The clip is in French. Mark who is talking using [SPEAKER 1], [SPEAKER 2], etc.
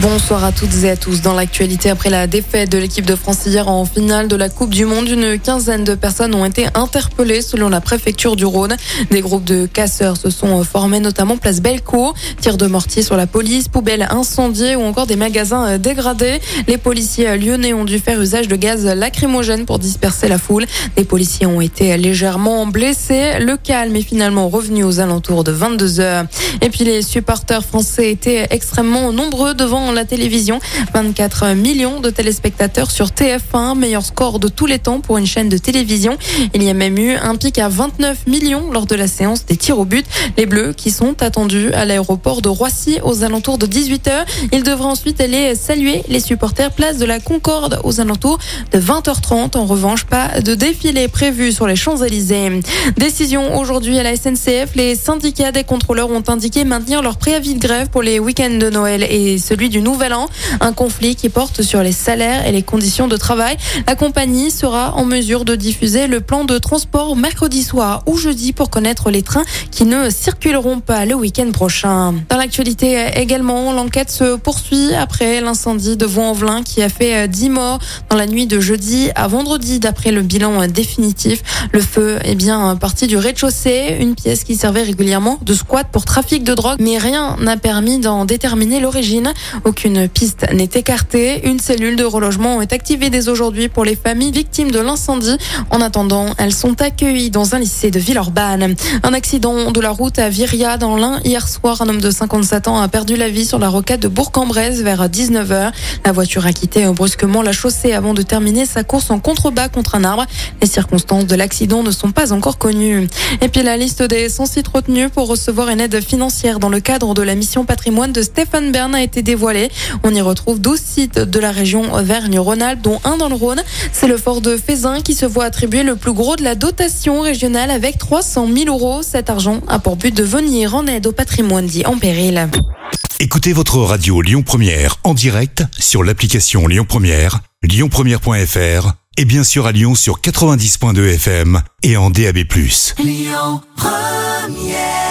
[SPEAKER 1] Bonsoir à toutes et à tous. Dans l'actualité, après la défaite de l'équipe de France hier en finale de la Coupe du Monde, une quinzaine de personnes ont été interpellées selon la préfecture du Rhône. Des groupes de casseurs se sont formés, notamment place Bellecour. Tirs de mortier sur la police, poubelles incendiées ou encore des magasins dégradés. Les policiers lyonnais ont dû faire usage de gaz lacrymogène pour disperser la foule. Des policiers ont été légèrement blessés. Le calme est finalement revenu aux alentours de 22 heures. Et puis les supporters français étaient extrêmement nombreux devant la télévision. 24 millions de téléspectateurs sur TF1, meilleur score de tous les temps pour une chaîne de télévision. Il y a même eu un pic à 29 millions lors de la séance des tirs au but. Les Bleus qui sont attendus à l'aéroport de Roissy aux alentours de 18h. Ils devraient ensuite aller saluer les supporters place de la Concorde aux alentours de 20h30. En revanche, pas de défilé prévu sur les Champs-Élysées. Décision aujourd'hui à la SNCF. Les syndicats des contrôleurs ont indiqué maintenir leur préavis de grève pour les week-ends de Noël et celui du Nouvel An. Un conflit qui porte sur les salaires et les conditions de travail. La compagnie sera en mesure de diffuser le plan de transport mercredi soir ou jeudi pour connaître les trains qui ne circuleront pas le week-end prochain. Dans l'actualité également, l'enquête se poursuit après l'incendie de Vaux-en-Velin qui a fait 10 morts dans la nuit de jeudi à vendredi d'après le bilan définitif. Le feu est bien parti du rez-de-chaussée, une pièce qui servait régulièrement de squat pour trafic de drogue, mais rien n'a permis d'en déterminer l'origine. Aucune piste n'est écartée. Une cellule de relogement est activée dès aujourd'hui pour les familles victimes de l'incendie. En attendant, elles sont accueillies dans un lycée de Villeurbanne. Un accident de la route à Viria dans l'Ain hier soir. Un homme de 57 ans a perdu la vie sur la rocade de Bourg-en-Bresse vers 19h. La voiture a quitté brusquement la chaussée avant de terminer sa course en contrebas contre un arbre. Les circonstances de l'accident ne sont pas encore connues. Et puis la liste des 100 sites retenus pour recevoir une aide financière dans le cadre de la mission patrimoine de Stéphane Bern a été dévoilée. On y retrouve 12 sites de la région Auvergne-Rhône-Alpes, dont un dans le Rhône. C'est le fort de Fézin qui se voit attribuer le plus gros de la dotation régionale avec 300 000 euros. Cet argent a pour but de venir en aide au patrimoine dit en péril.
[SPEAKER 2] Écoutez votre radio Lyon Première en direct sur l'application Lyon Première, lyonpremière.fr et bien sûr à Lyon sur 90.2 FM et en DAB+. Lyon Première